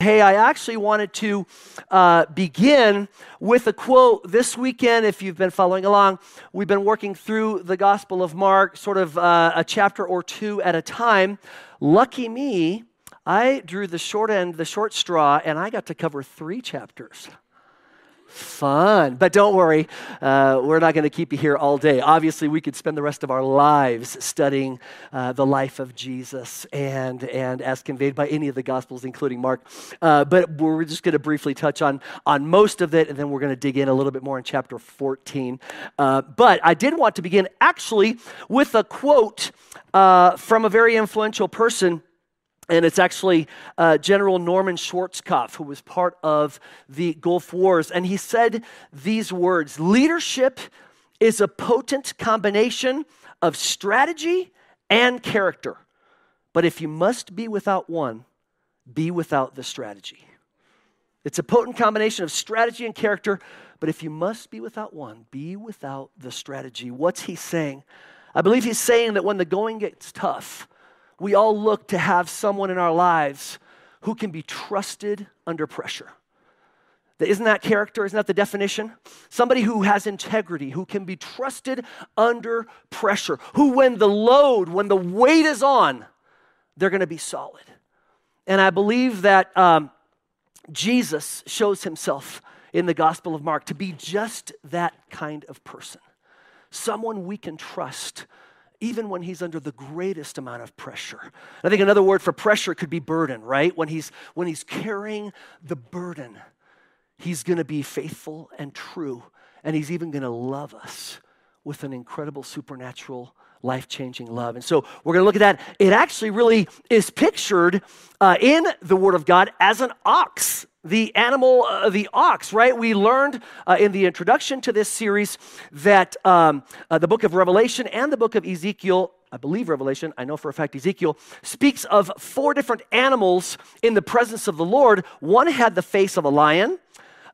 Hey, I actually wanted to uh, begin with a quote this weekend. If you've been following along, we've been working through the Gospel of Mark, sort of uh, a chapter or two at a time. Lucky me, I drew the short end, the short straw, and I got to cover three chapters fun. But don't worry, uh, we're not going to keep you here all day. Obviously, we could spend the rest of our lives studying uh, the life of Jesus and, and as conveyed by any of the Gospels, including Mark. Uh, but we're just going to briefly touch on, on most of it, and then we're going to dig in a little bit more in chapter 14. Uh, but I did want to begin actually with a quote uh, from a very influential person and it's actually uh, General Norman Schwarzkopf, who was part of the Gulf Wars. And he said these words Leadership is a potent combination of strategy and character. But if you must be without one, be without the strategy. It's a potent combination of strategy and character, but if you must be without one, be without the strategy. What's he saying? I believe he's saying that when the going gets tough, we all look to have someone in our lives who can be trusted under pressure. Isn't that character? Isn't that the definition? Somebody who has integrity, who can be trusted under pressure, who, when the load, when the weight is on, they're going to be solid. And I believe that um, Jesus shows himself in the Gospel of Mark to be just that kind of person. Someone we can trust even when he's under the greatest amount of pressure. I think another word for pressure could be burden, right? When he's when he's carrying the burden, he's going to be faithful and true, and he's even going to love us with an incredible supernatural life changing love. And so we're going to look at that. It actually really is pictured uh, in the Word of God as an ox the animal, uh, the ox, right? We learned uh, in the introduction to this series that um, uh, the book of Revelation and the book of Ezekiel, I believe Revelation, I know for a fact Ezekiel, speaks of four different animals in the presence of the Lord. One had the face of a lion,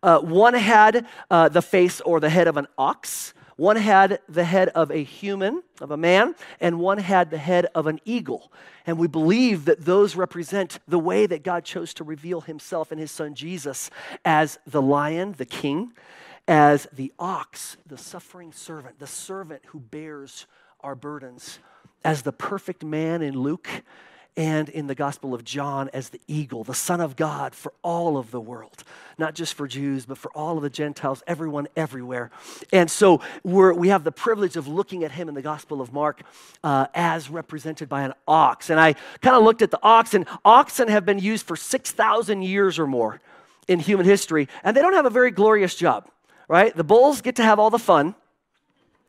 uh, one had uh, the face or the head of an ox, one had the head of a human, of a man, and one had the head of an eagle. And we believe that those represent the way that God chose to reveal himself and his son Jesus as the lion, the king, as the ox, the suffering servant, the servant who bears our burdens, as the perfect man in Luke and in the Gospel of John as the eagle, the Son of God for all of the world, not just for Jews, but for all of the Gentiles, everyone, everywhere. And so we have the privilege of looking at him in the Gospel of Mark uh, as represented by an ox. And I kind of looked at the ox, and oxen have been used for 6,000 years or more in human history, and they don't have a very glorious job, right? The bulls get to have all the fun.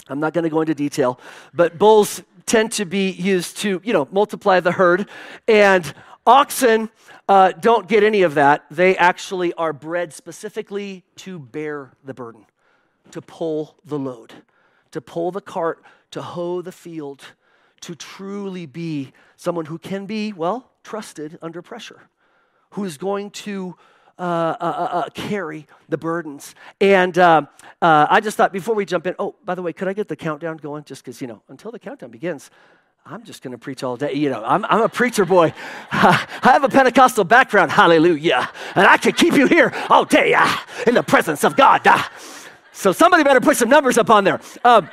I'm not going to go into detail, but bulls tend to be used to, you know, multiply the herd. And oxen uh, don't get any of that. They actually are bred specifically to bear the burden, to pull the load, to pull the cart, to hoe the field, to truly be someone who can be, well, trusted under pressure, who is going to uh, uh, uh, uh, carry the burdens. And uh, uh, I just thought before we jump in, oh, by the way, could I get the countdown going? Just because, you know, until the countdown begins, I'm just going to preach all day. You know, I'm, I'm a preacher boy. I have a Pentecostal background, hallelujah. And I can keep you here all day in the presence of God. So somebody better put some numbers up on there. Um,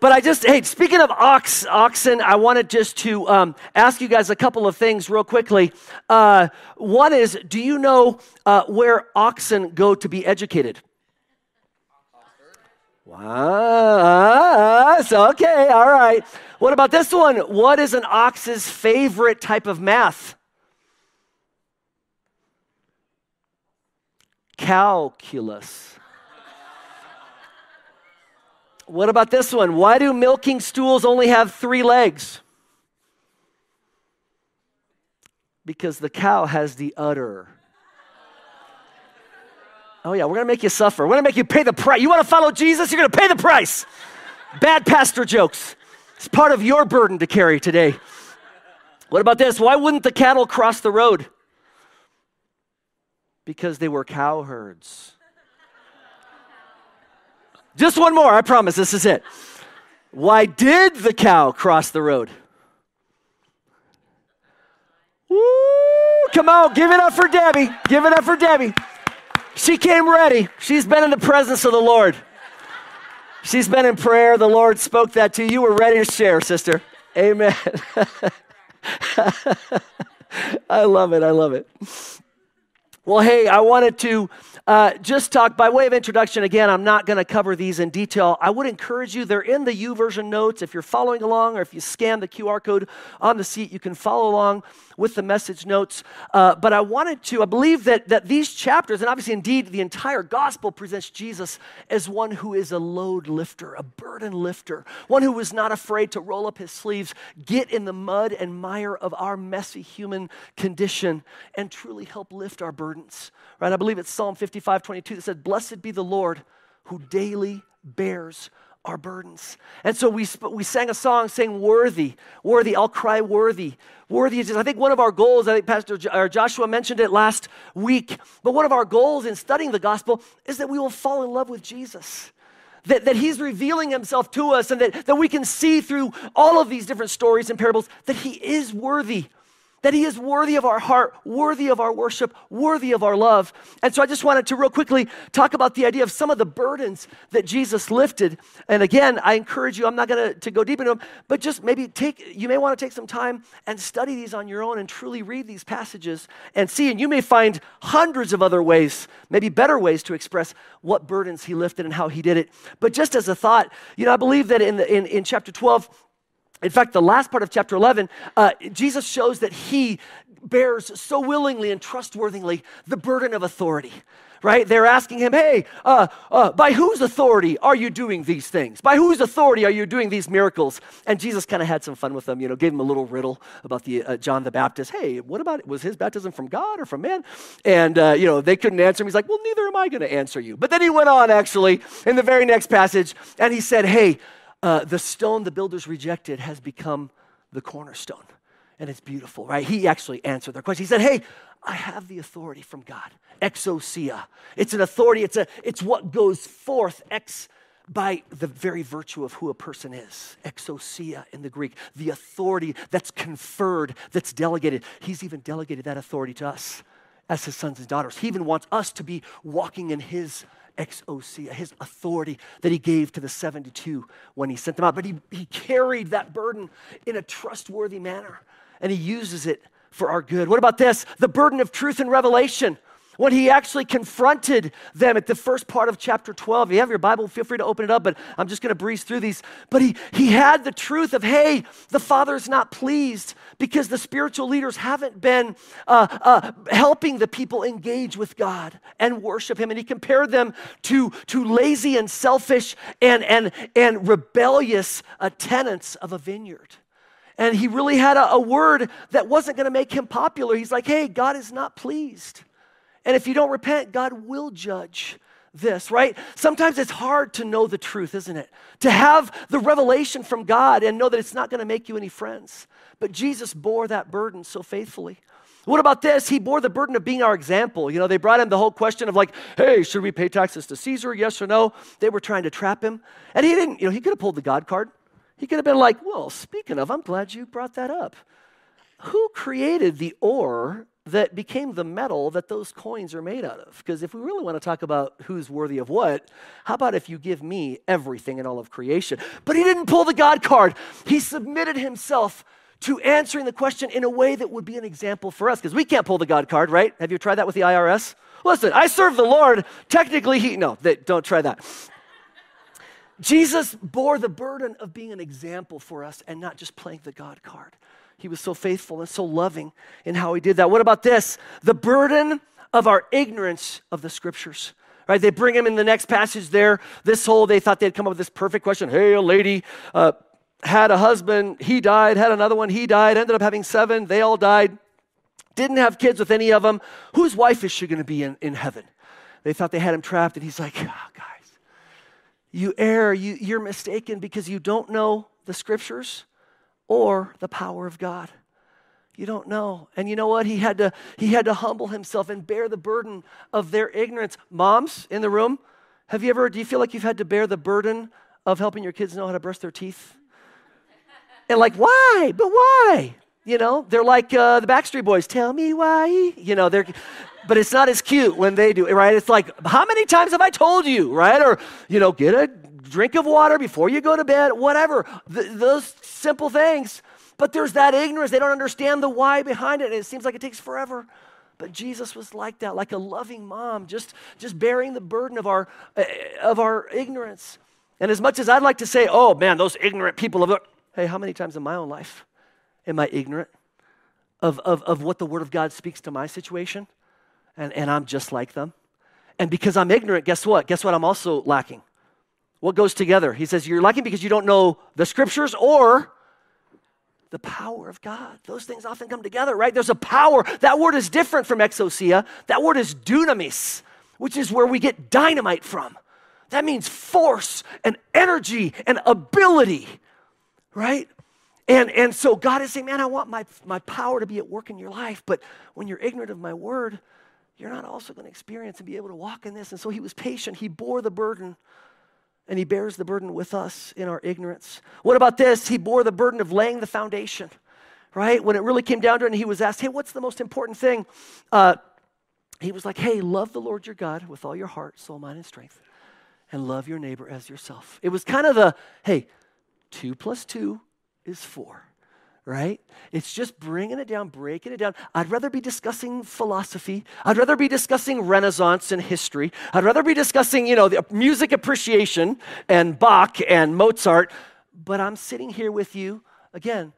but I just, hey, speaking of ox, oxen, I wanted just to um, ask you guys a couple of things real quickly. Uh, one is, do you know uh, where oxen go to be educated? Wow, okay, all right. What about this one? What is an ox's favorite type of math? Calculus. What about this one? Why do milking stools only have three legs? Because the cow has the udder. Oh, yeah, we're gonna make you suffer. We're gonna make you pay the price. You wanna follow Jesus? You're gonna pay the price. Bad pastor jokes. It's part of your burden to carry today. What about this? Why wouldn't the cattle cross the road? Because they were cow herds. Just one more, I promise, this is it. Why did the cow cross the road? Woo, come on, give it up for Debbie. Give it up for Debbie. She came ready. She's been in the presence of the Lord. She's been in prayer. The Lord spoke that to you. You were ready to share, sister. Amen. I love it. I love it. Well, hey, I wanted to uh, just talk by way of introduction. Again, I'm not going to cover these in detail. I would encourage you, they're in the YouVersion notes. If you're following along or if you scan the QR code on the seat, you can follow along with the message notes. Uh, but I wanted to, I believe that, that these chapters, and obviously indeed the entire gospel presents Jesus as one who is a load lifter, a burden lifter, one who was not afraid to roll up his sleeves, get in the mud and mire of our messy human condition, and truly help lift our burdens. Right? I believe it's Psalm 55 22 that says, Blessed be the Lord who daily bears our burdens. And so we, we sang a song saying, Worthy, worthy, I'll cry worthy. Worthy is, I think one of our goals, I think Pastor or Joshua mentioned it last week, but one of our goals in studying the gospel is that we will fall in love with Jesus. That, that he's revealing himself to us and that, that we can see through all of these different stories and parables that he is worthy that he is worthy of our heart, worthy of our worship, worthy of our love. And so I just wanted to real quickly talk about the idea of some of the burdens that Jesus lifted. And again, I encourage you, I'm not going to go deep into them, but just maybe take, you may want to take some time and study these on your own and truly read these passages and see. And you may find hundreds of other ways, maybe better ways to express what burdens he lifted and how he did it. But just as a thought, you know, I believe that in, the, in, in chapter 12, in fact, the last part of chapter 11, uh, Jesus shows that he bears so willingly and trustworthily the burden of authority right? They're asking him, hey, uh, uh, by whose authority are you doing these things? By whose authority are you doing these miracles? And Jesus kind of had some fun with them, you know, gave him a little riddle about the uh, John the Baptist. Hey, what about? Was his baptism from God or from man? And, uh, you know, they couldn't answer him. He's like, well, neither am I going to answer you. But then he went on, actually, in the very next passage, and he said, hey, uh, the stone the builders rejected has become the cornerstone. And it's beautiful, right? He actually answered their question. He said, Hey, I have the authority from God. Exousia. It's an authority, it's, a, it's what goes forth ex by the very virtue of who a person is. Exousia in the Greek, the authority that's conferred, that's delegated. He's even delegated that authority to us as his sons and daughters. He even wants us to be walking in his exousia, his authority that he gave to the 72 when he sent them out. But he, he carried that burden in a trustworthy manner, and he uses it for our good. What about this? The burden of truth and revelation when he actually confronted them at the first part of chapter 12. If you have your Bible, feel free to open it up, but I'm just going to breeze through these. But he, he had the truth of, hey, the Father is not pleased because the spiritual leaders haven't been uh, uh, helping the people engage with God and worship him. And he compared them to, to lazy and selfish and, and, and rebellious uh, tenants of a vineyard and he really had a, a word that wasn't going to make him popular. He's like, hey, God is not pleased. And if you don't repent, God will judge this, right? Sometimes it's hard to know the truth, isn't it? To have the revelation from God and know that it's not going to make you any friends. But Jesus bore that burden so faithfully. What about this? He bore the burden of being our example. You know, they brought him the whole question of like, hey, should we pay taxes to Caesar? Yes or no? They were trying to trap him. And he didn't, you know, he could have pulled the God card. He could have been like, well, speaking of, I'm glad you brought that up. Who created the ore that became the metal that those coins are made out of. Because if we really want to talk about who's worthy of what, how about if you give me everything in all of creation? But he didn't pull the God card. He submitted himself to answering the question in a way that would be an example for us. Because we can't pull the God card, right? Have you tried that with the IRS? Listen, I serve the Lord. Technically, he, no, they, don't try that. Jesus bore the burden of being an example for us and not just playing the God card. He was so faithful and so loving in how he did that. What about this? The burden of our ignorance of the scriptures. Right? They bring him in the next passage there. This whole, they thought they'd come up with this perfect question. Hey, a lady uh, had a husband, he died, had another one, he died, ended up having seven, they all died. Didn't have kids with any of them. Whose wife is she going to be in, in heaven? They thought they had him trapped, and he's like, oh, guys, you err, you, you're mistaken because you don't know the scriptures or the power of God. You don't know. And you know what? He had to he had to humble himself and bear the burden of their ignorance. Moms in the room, have you ever do you feel like you've had to bear the burden of helping your kids know how to brush their teeth? And like, why? But why? You know, they're like uh, the Backstreet Boys. Tell me why. You know, they're, but it's not as cute when they do it, right? It's like, how many times have I told you, right? Or, you know, get a drink of water before you go to bed, whatever. Th- those simple things. But there's that ignorance. They don't understand the why behind it, and it seems like it takes forever. But Jesus was like that, like a loving mom, just, just bearing the burden of our, uh, of our ignorance. And as much as I'd like to say, oh man, those ignorant people of, hey, how many times in my own life am I ignorant of, of, of what the Word of God speaks to my situation? And, and I'm just like them. And because I'm ignorant, guess what? Guess what I'm also lacking? What goes together? He says, You're lacking because you don't know the scriptures or the power of God. Those things often come together, right? There's a power. That word is different from exousia. That word is dunamis, which is where we get dynamite from. That means force and energy and ability, right? And, and so God is saying, man, I want my, my power to be at work in your life. But when you're ignorant of my word, you're not also going to experience and be able to walk in this. And so he was patient. He bore the burden and he bears the burden with us in our ignorance. What about this? He bore the burden of laying the foundation, right? When it really came down to it and he was asked, hey, what's the most important thing? Uh, he was like, hey, love the Lord your God with all your heart, soul, mind, and strength, and love your neighbor as yourself. It was kind of the, hey, two plus two is four right? It's just bringing it down, breaking it down. I'd rather be discussing philosophy. I'd rather be discussing Renaissance and history. I'd rather be discussing, you know, the music appreciation and Bach and Mozart. But I'm sitting here with you. Again,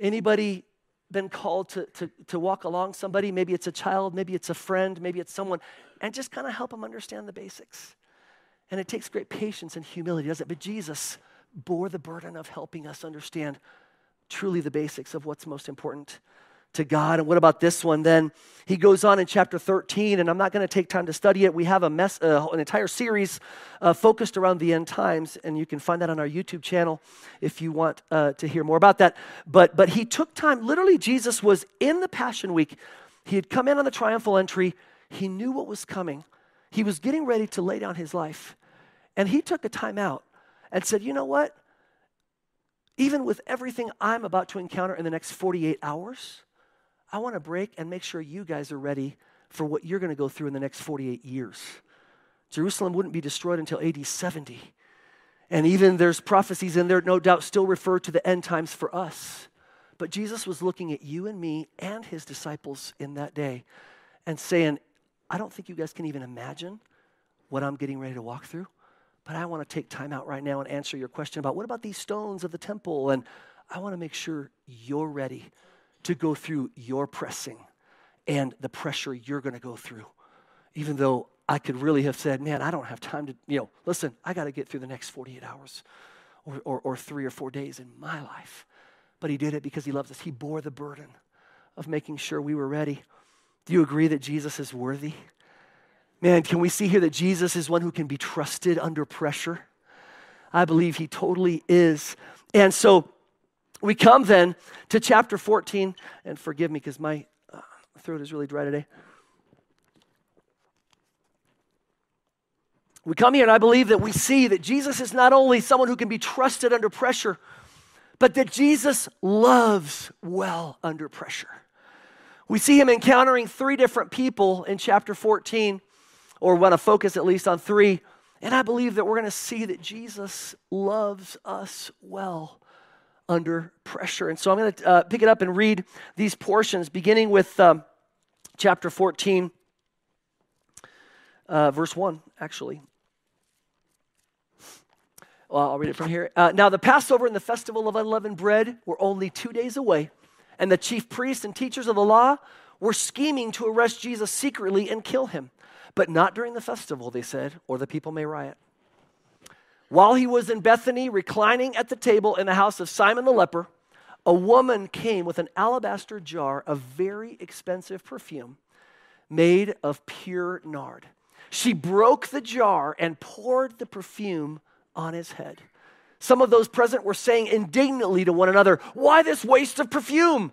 anybody been called to, to, to walk along somebody? Maybe it's a child, maybe it's a friend, maybe it's someone, and just kind of help them understand the basics. And it takes great patience and humility, doesn't it? But Jesus bore the burden of helping us understand truly the basics of what's most important to God. And what about this one? Then he goes on in chapter 13, and I'm not going to take time to study it. We have a mess, uh, an entire series uh, focused around the end times, and you can find that on our YouTube channel if you want uh, to hear more about that. But but he took time. Literally, Jesus was in the Passion Week. He had come in on the triumphal entry. He knew what was coming. He was getting ready to lay down his life, and he took a time out and said, "You know what? Even with everything I'm about to encounter in the next 48 hours, I want to break and make sure you guys are ready for what you're going to go through in the next 48 years. Jerusalem wouldn't be destroyed until AD 70. And even there's prophecies in there, no doubt, still refer to the end times for us. But Jesus was looking at you and me and his disciples in that day and saying, I don't think you guys can even imagine what I'm getting ready to walk through. But I want to take time out right now and answer your question about what about these stones of the temple? And I want to make sure you're ready to go through your pressing and the pressure you're going to go through. Even though I could really have said, man, I don't have time to, you know, listen, I got to get through the next 48 hours or, or, or three or four days in my life. But he did it because he loves us. He bore the burden of making sure we were ready. Do you agree that Jesus is worthy? Man, can we see here that Jesus is one who can be trusted under pressure? I believe he totally is. And so we come then to chapter 14, and forgive me because my uh, throat is really dry today. We come here, and I believe that we see that Jesus is not only someone who can be trusted under pressure, but that Jesus loves well under pressure. We see him encountering three different people in chapter 14 or want to focus at least on three. And I believe that we're going to see that Jesus loves us well under pressure. And so I'm going to uh, pick it up and read these portions, beginning with um, chapter 14, uh, verse 1, actually. Well, I'll read it from here. Uh, now, the Passover and the festival of unleavened bread were only two days away, and the chief priests and teachers of the law were scheming to arrest Jesus secretly and kill him. But not during the festival, they said, or the people may riot. While he was in Bethany, reclining at the table in the house of Simon the leper, a woman came with an alabaster jar of very expensive perfume made of pure nard. She broke the jar and poured the perfume on his head. Some of those present were saying indignantly to one another, Why this waste of perfume?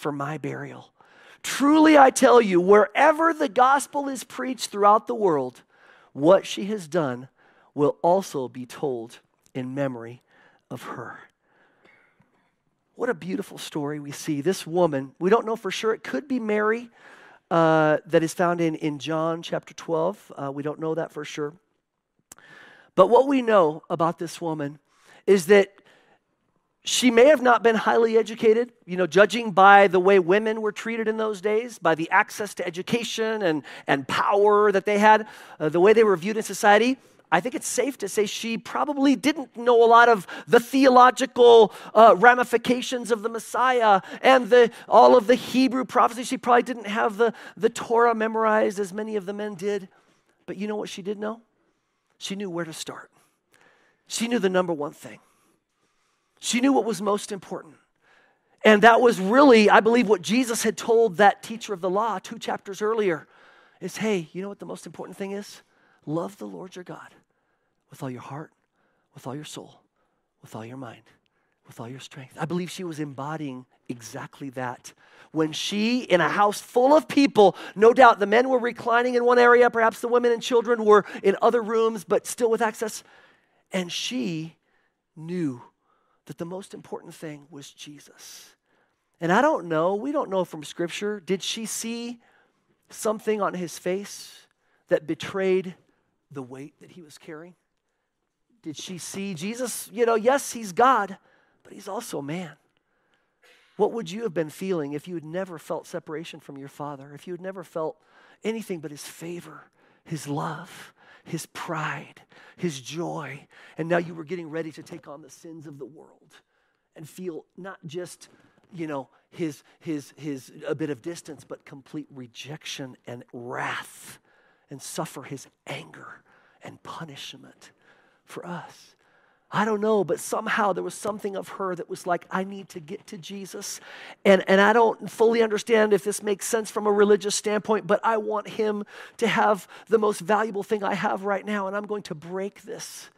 for my burial. Truly, I tell you, wherever the gospel is preached throughout the world, what she has done will also be told in memory of her. What a beautiful story we see. This woman, we don't know for sure, it could be Mary, uh, that is found in, in John chapter 12. Uh, we don't know that for sure. But what we know about this woman is that she may have not been highly educated, you know, judging by the way women were treated in those days, by the access to education and, and power that they had, uh, the way they were viewed in society. I think it's safe to say she probably didn't know a lot of the theological uh, ramifications of the Messiah and the, all of the Hebrew prophecy. She probably didn't have the, the Torah memorized as many of the men did. But you know what she did know? She knew where to start. She knew the number one thing she knew what was most important. And that was really, I believe, what Jesus had told that teacher of the law two chapters earlier is hey, you know what the most important thing is? Love the Lord your God with all your heart, with all your soul, with all your mind, with all your strength. I believe she was embodying exactly that. When she, in a house full of people, no doubt the men were reclining in one area, perhaps the women and children were in other rooms, but still with access, and she knew that the most important thing was Jesus. And I don't know, we don't know from Scripture, did she see something on his face that betrayed the weight that he was carrying? Did she see Jesus? You know, yes, he's God, but he's also man. What would you have been feeling if you had never felt separation from your Father, if you had never felt anything but his favor, his love, his pride, his joy. And now you were getting ready to take on the sins of the world and feel not just, you know, his, his, his, a bit of distance, but complete rejection and wrath and suffer his anger and punishment for us. I don't know, but somehow there was something of her that was like, I need to get to Jesus. And, and I don't fully understand if this makes sense from a religious standpoint, but I want him to have the most valuable thing I have right now. And I'm going to break this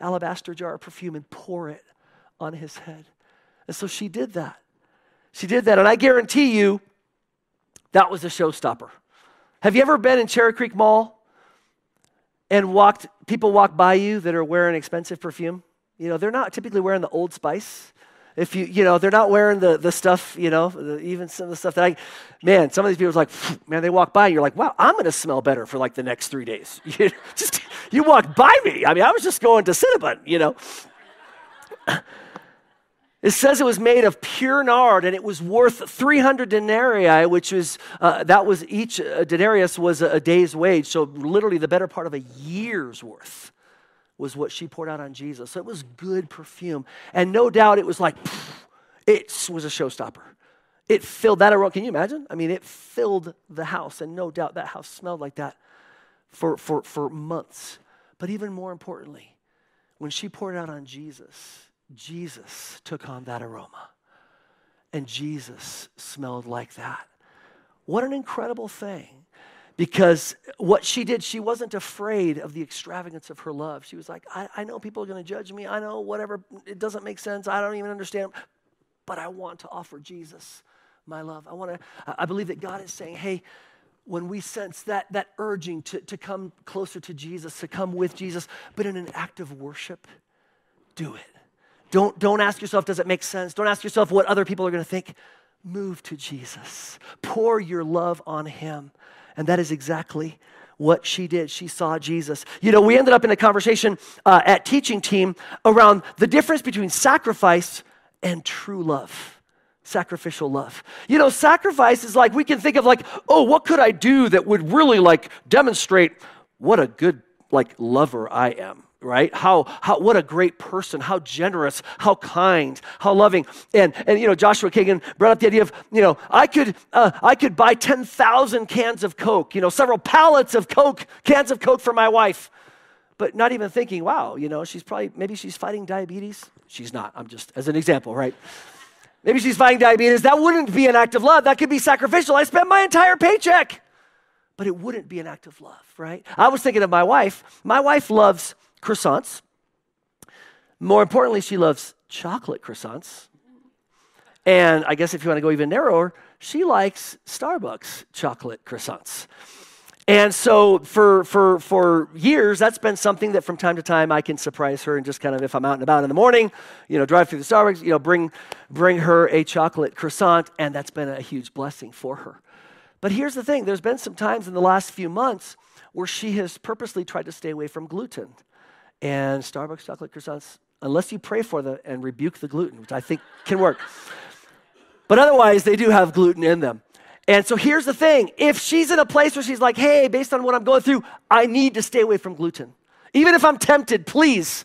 alabaster jar of perfume and pour it on his head. And so she did that. She did that. And I guarantee you, that was a showstopper. Have you ever been in Cherry Creek Mall and walked, people walk by you that are wearing expensive perfume? You know, they're not typically wearing the Old Spice. If you, you know, they're not wearing the, the stuff, you know, the, even some of the stuff that I, man, some of these people are like, man, they walk by and you're like, wow, I'm going to smell better for like the next three days. You, just, you walked by me. I mean, I was just going to Cinnabon, you know. It says it was made of pure nard and it was worth 300 denarii, which was, uh, that was each uh, denarius was a, a day's wage. So literally the better part of a year's worth was what she poured out on Jesus. So it was good perfume. And no doubt it was like, it was a showstopper. It filled that aroma. Can you imagine? I mean, it filled the house. And no doubt that house smelled like that for, for, for months. But even more importantly, when she poured out on Jesus, Jesus took on that aroma. And Jesus smelled like that. What an incredible thing because what she did, she wasn't afraid of the extravagance of her love. She was like, I, I know people are going to judge me. I know whatever, it doesn't make sense. I don't even understand. But I want to offer Jesus my love. I want to, I believe that God is saying, hey, when we sense that, that urging to, to come closer to Jesus, to come with Jesus, but in an act of worship, do it. Don't, don't ask yourself, does it make sense? Don't ask yourself what other people are going to think. Move to Jesus. Pour your love on him. And that is exactly what she did. She saw Jesus. You know, we ended up in a conversation uh, at teaching team around the difference between sacrifice and true love. Sacrificial love. You know, sacrifice is like we can think of like, oh, what could I do that would really like demonstrate what a good like lover I am right? How, how, what a great person, how generous, how kind, how loving. And, and you know, Joshua Kagan brought up the idea of, you know, I could, uh, I could buy 10,000 cans of Coke, you know, several pallets of Coke, cans of Coke for my wife. But not even thinking, wow, you know, she's probably, maybe she's fighting diabetes. She's not, I'm just, as an example, right? Maybe she's fighting diabetes. That wouldn't be an act of love. That could be sacrificial. I spent my entire paycheck. But it wouldn't be an act of love, right? I was thinking of my wife. My wife loves croissants. More importantly, she loves chocolate croissants. And I guess if you want to go even narrower, she likes Starbucks chocolate croissants. And so for, for, for years, that's been something that from time to time I can surprise her and just kind of, if I'm out and about in the morning, you know, drive through the Starbucks, you know, bring, bring her a chocolate croissant. And that's been a huge blessing for her. But here's the thing there's been some times in the last few months where she has purposely tried to stay away from gluten. And Starbucks chocolate croissants, unless you pray for them and rebuke the gluten, which I think can work. But otherwise, they do have gluten in them. And so here's the thing if she's in a place where she's like, hey, based on what I'm going through, I need to stay away from gluten. Even if I'm tempted, please,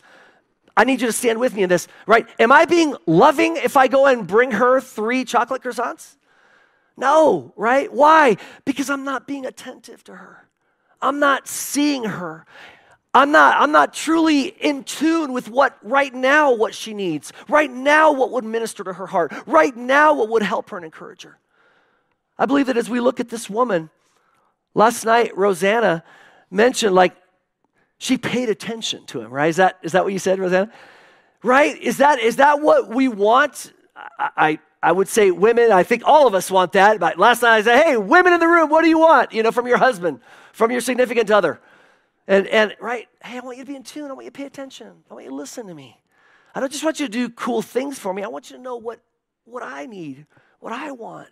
I need you to stand with me in this, right? Am I being loving if I go and bring her three chocolate croissants? No, right? Why? Because I'm not being attentive to her. I'm not seeing her. I'm not, I'm not truly in tune with what right now what she needs. Right now what would minister to her heart. Right now what would help her and encourage her. I believe that as we look at this woman, last night, Rosanna mentioned like she paid attention to him, right? Is that, is that what you said, Rosanna? Right? Is that, is that what we want? I, I, I would say women, I think all of us want that. But last night I said, hey, women in the room, what do you want? You know, from your husband, from your significant other. And, and right, hey, I want you to be in tune. I want you to pay attention. I want you to listen to me. I don't just want you to do cool things for me. I want you to know what, what I need, what I want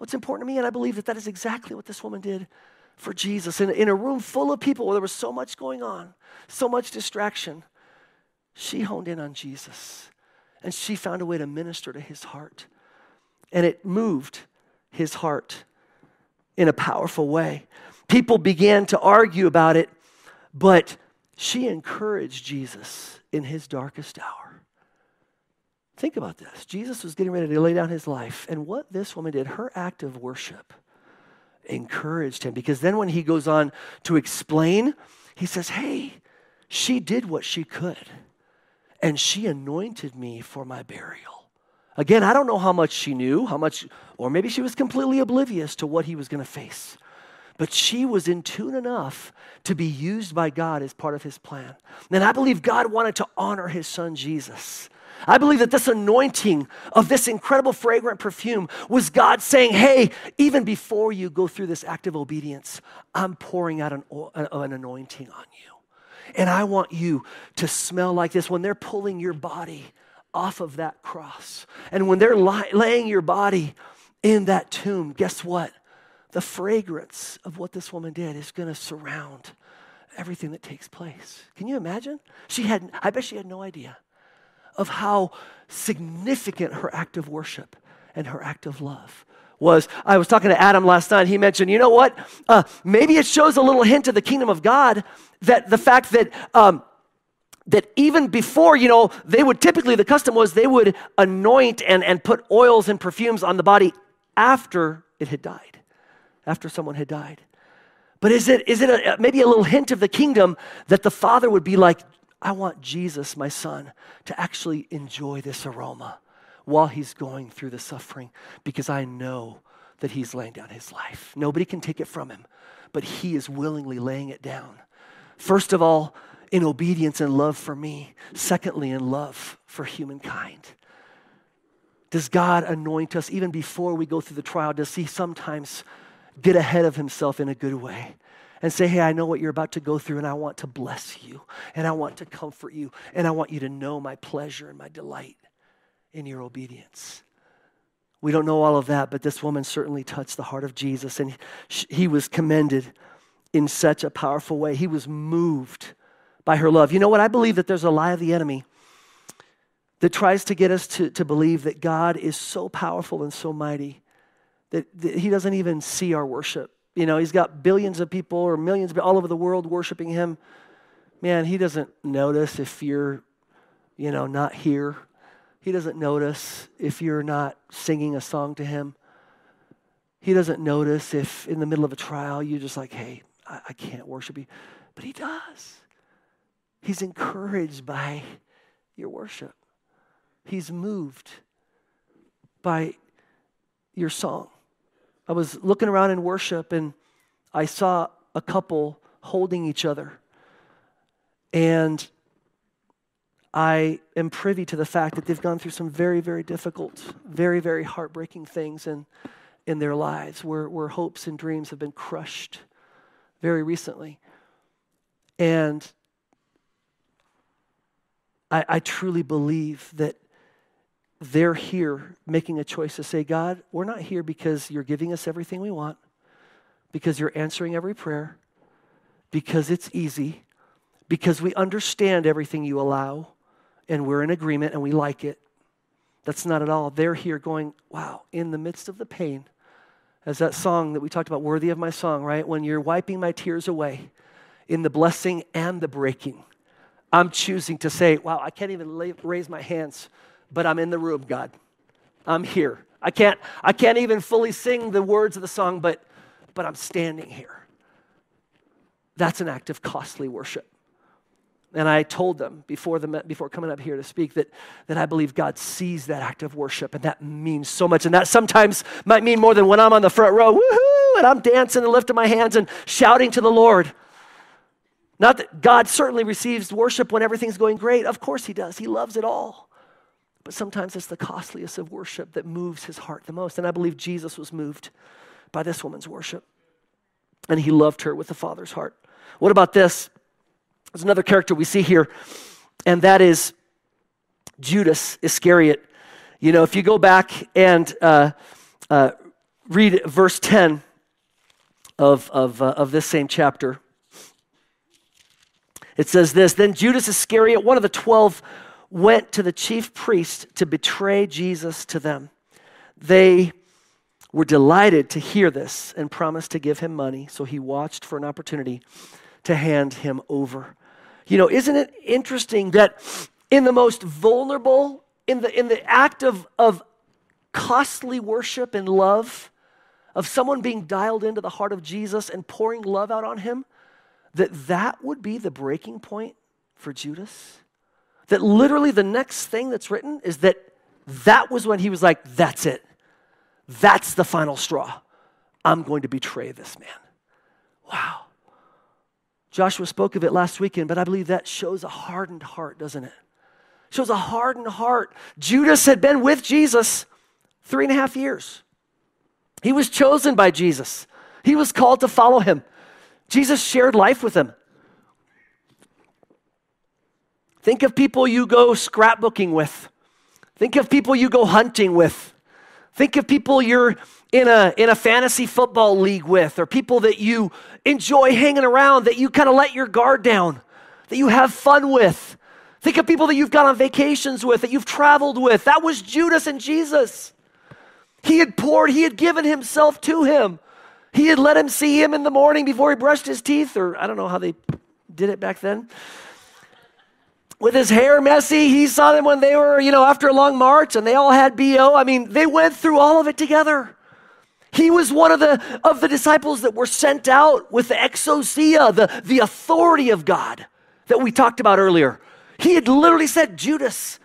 what's important to me. And I believe that that is exactly what this woman did for Jesus. In, in a room full of people where there was so much going on, so much distraction, she honed in on Jesus and she found a way to minister to his heart. And it moved his heart in a powerful way. People began to argue about it, but she encouraged Jesus in his darkest hour. Think about this. Jesus was getting ready to lay down his life, and what this woman did, her act of worship, encouraged him because then when he goes on to explain, he says, Hey, she did what she could, and she anointed me for my burial. Again, I don't know how much she knew, how much, or maybe she was completely oblivious to what he was going to face. But she was in tune enough to be used by God as part of his plan. And I believe God wanted to honor his son Jesus. I believe that this anointing of this incredible fragrant perfume was God saying, Hey, even before you go through this act of obedience, I'm pouring out an, an anointing on you. And I want you to smell like this when they're pulling your body off of that cross. And when they're laying your body in that tomb, guess what? The fragrance of what this woman did is going to surround everything that takes place. Can you imagine? She had, I bet she had no idea of how significant her act of worship and her act of love was. I was talking to Adam last night. He mentioned, you know what? Uh, maybe it shows a little hint of the kingdom of God that the fact that. Um, that even before, you know, they would typically, the custom was they would anoint and, and put oils and perfumes on the body after it had died, after someone had died. But is it, is it a, maybe a little hint of the kingdom that the father would be like, I want Jesus, my son, to actually enjoy this aroma while he's going through the suffering because I know that he's laying down his life. Nobody can take it from him, but he is willingly laying it down. First of all, in obedience and love for me. Secondly, in love for humankind. Does God anoint us even before we go through the trial? Does he sometimes get ahead of himself in a good way? and say, Hey, I know what you're about to go through, and I want to bless you, and I want to comfort you, and I want you to know my pleasure and my delight in your obedience. We don't know all of that, but this woman certainly touched the heart of Jesus, and he was commended in such a powerful way. He was moved by her love. You know what? I believe that there's a lie of the enemy that tries to get us to, to believe that God is so powerful and so mighty that, that he doesn't even see our worship. You know, he's got billions of people or millions all over the world worshiping him. Man, he doesn't notice if you're, you know, not here. He doesn't notice if you're not singing a song to him. He doesn't notice if in the middle of a trial you're just like, hey, I, I can't worship you. But he does. He's encouraged by your worship. He's moved by your song. I was looking around in worship and I saw a couple holding each other. And I am privy to the fact that they've gone through some very, very difficult, very, very heartbreaking things in, in their lives where, where hopes and dreams have been crushed very recently. And I, I truly believe that they're here making a choice to say, God, we're not here because you're giving us everything we want, because you're answering every prayer, because it's easy, because we understand everything you allow and we're in agreement and we like it. That's not at all. They're here going, wow, in the midst of the pain, as that song that we talked about, Worthy of My Song, right? When you're wiping my tears away, in the blessing and the breaking, I'm choosing to say, wow, I can't even raise my hands, but I'm in the room, God. I'm here. I can't, I can't even fully sing the words of the song, but, but I'm standing here. That's an act of costly worship. And I told them before, the, before coming up here to speak that, that I believe God sees that act of worship, and that means so much. And that sometimes might mean more than when I'm on the front row, woohoo, and I'm dancing and lifting my hands and shouting to the Lord. Not that God certainly receives worship when everything's going great. Of course, He does. He loves it all. But sometimes it's the costliest of worship that moves His heart the most. And I believe Jesus was moved by this woman's worship. And He loved her with the Father's heart. What about this? There's another character we see here, and that is Judas Iscariot. You know, if you go back and uh, uh, read verse 10 of, of, uh, of this same chapter, it says this Then Judas Iscariot, one of the twelve, went to the chief priest to betray Jesus to them. They were delighted to hear this and promised to give him money, so he watched for an opportunity to hand him over. You know, isn't it interesting that in the most vulnerable, in the, in the act of, of costly worship and love, of someone being dialed into the heart of Jesus and pouring love out on him, that that would be the breaking point for Judas? That literally the next thing that's written is that that was when he was like, that's it. That's the final straw. I'm going to betray this man. Wow. Joshua spoke of it last weekend, but I believe that shows a hardened heart, doesn't it? Shows a hardened heart. Judas had been with Jesus three and a half years. He was chosen by Jesus. He was called to follow him. Jesus shared life with him. Think of people you go scrapbooking with. Think of people you go hunting with. Think of people you're in a, in a fantasy football league with, or people that you enjoy hanging around, that you kind of let your guard down, that you have fun with. Think of people that you've gone on vacations with, that you've traveled with. That was Judas and Jesus. He had poured, he had given himself to him. He had let him see him in the morning before he brushed his teeth, or I don't know how they did it back then. With his hair messy, he saw them when they were, you know, after a long march and they all had BO. I mean, they went through all of it together. He was one of the, of the disciples that were sent out with the exousia, the, the authority of God that we talked about earlier. He had literally said, Judas,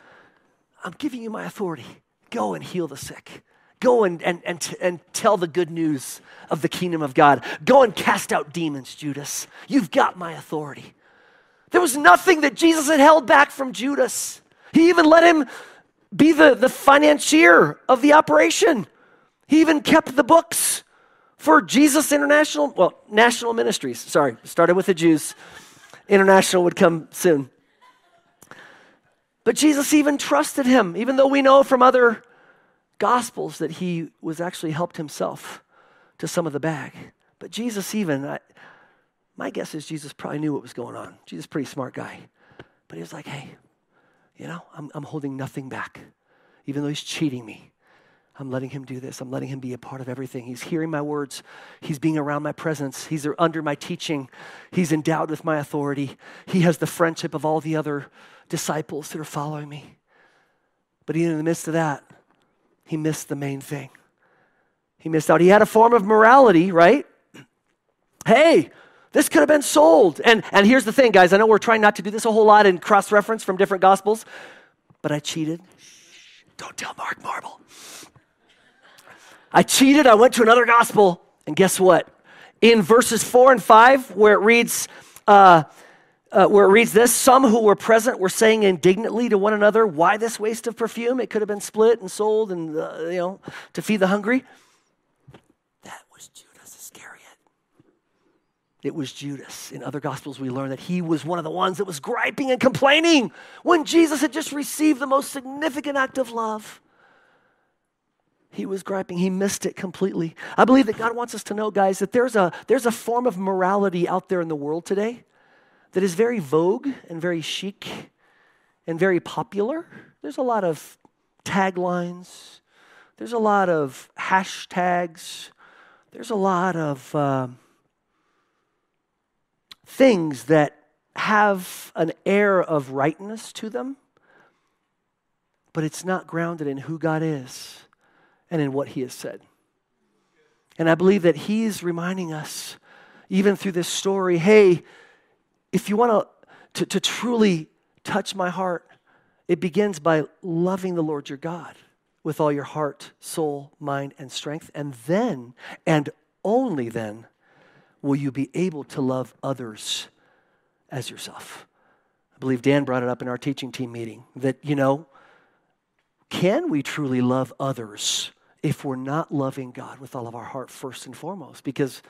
I'm giving you my authority. Go and heal the sick. Go and, and, and, and tell the good news of the kingdom of God. Go and cast out demons, Judas. You've got my authority. There was nothing that Jesus had held back from Judas. He even let him be the, the financier of the operation. He even kept the books for Jesus International, well, National Ministries. Sorry, started with the Jews. International would come soon. But Jesus even trusted him, even though we know from other gospels that he was actually helped himself to some of the bag. But Jesus, even, I, my guess is Jesus probably knew what was going on. Jesus, pretty smart guy. But he was like, hey, you know, I'm, I'm holding nothing back, even though he's cheating me. I'm letting him do this. I'm letting him be a part of everything. He's hearing my words. He's being around my presence. He's under my teaching. He's endowed with my authority. He has the friendship of all the other disciples that are following me. But even in the midst of that, he missed the main thing. He missed out. He had a form of morality, right? Hey, this could have been sold. And, and here's the thing, guys. I know we're trying not to do this a whole lot in cross reference from different gospels, but I cheated. Don't tell Mark Marble. I cheated, I went to another gospel, and guess what? In verses four and five, where it reads, uh, uh, where it reads this Some who were present were saying indignantly to one another, Why this waste of perfume? It could have been split and sold and, uh, you know, to feed the hungry. That was Judas Iscariot. It was Judas. In other gospels, we learn that he was one of the ones that was griping and complaining when Jesus had just received the most significant act of love. He was griping. He missed it completely. I believe that God wants us to know, guys, that there's a, there's a form of morality out there in the world today that is very vogue and very chic and very popular. There's a lot of taglines, there's a lot of hashtags, there's a lot of uh, things that have an air of rightness to them, but it's not grounded in who God is and in what He has said. And I believe that He's reminding us, even through this story, hey, if you want to, to truly touch my heart, it begins by loving the Lord your God with all your heart, soul, mind, and strength. And then, and only then, will you be able to love others as yourself. I believe Dan brought it up in our teaching team meeting that, you know, can we truly love others if we're not loving God with all of our heart first and foremost? Because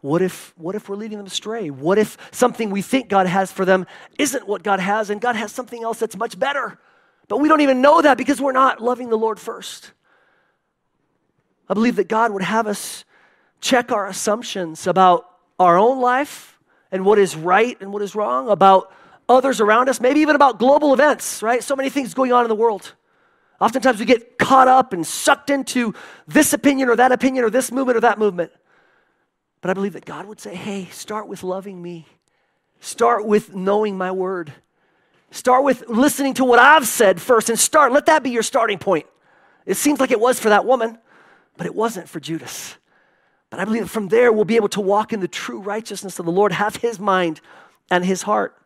what if, what if we're leading them astray? What if something we think God has for them isn't what God has and God has something else that's much better? But we don't even know that because we're not loving the Lord first. I believe that God would have us check our assumptions about our own life and what is right and what is wrong, about others around us, maybe even about global events, right? So many things going on in the world. Oftentimes we get caught up and sucked into this opinion or that opinion or this movement or that movement. But I believe that God would say, hey, start with loving me. Start with knowing my word. Start with listening to what I've said first and start. Let that be your starting point. It seems like it was for that woman, but it wasn't for Judas. But I believe that from there we'll be able to walk in the true righteousness of the Lord, have his mind and his heart.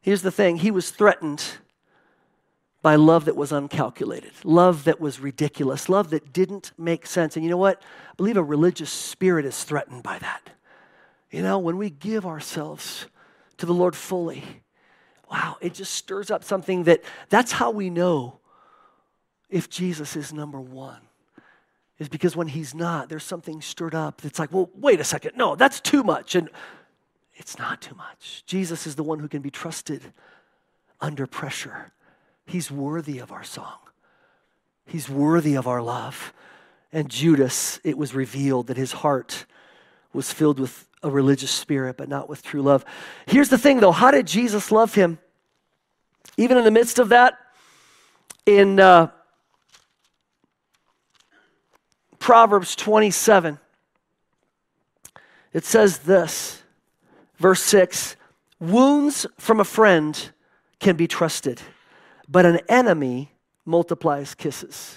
Here's the thing he was threatened by love that was uncalculated, love that was ridiculous, love that didn't make sense. And you know what? I believe a religious spirit is threatened by that. You know, when we give ourselves to the Lord fully, wow, it just stirs up something that that's how we know if Jesus is number one. Is because when he's not, there's something stirred up that's like, well, wait a second, no, that's too much. And it's not too much. Jesus is the one who can be trusted under pressure. He's worthy of our song, He's worthy of our love. And Judas, it was revealed that his heart was filled with a religious spirit, but not with true love. Here's the thing, though how did Jesus love him? Even in the midst of that, in uh, Proverbs 27, it says this, verse 6 Wounds from a friend can be trusted but an enemy multiplies kisses.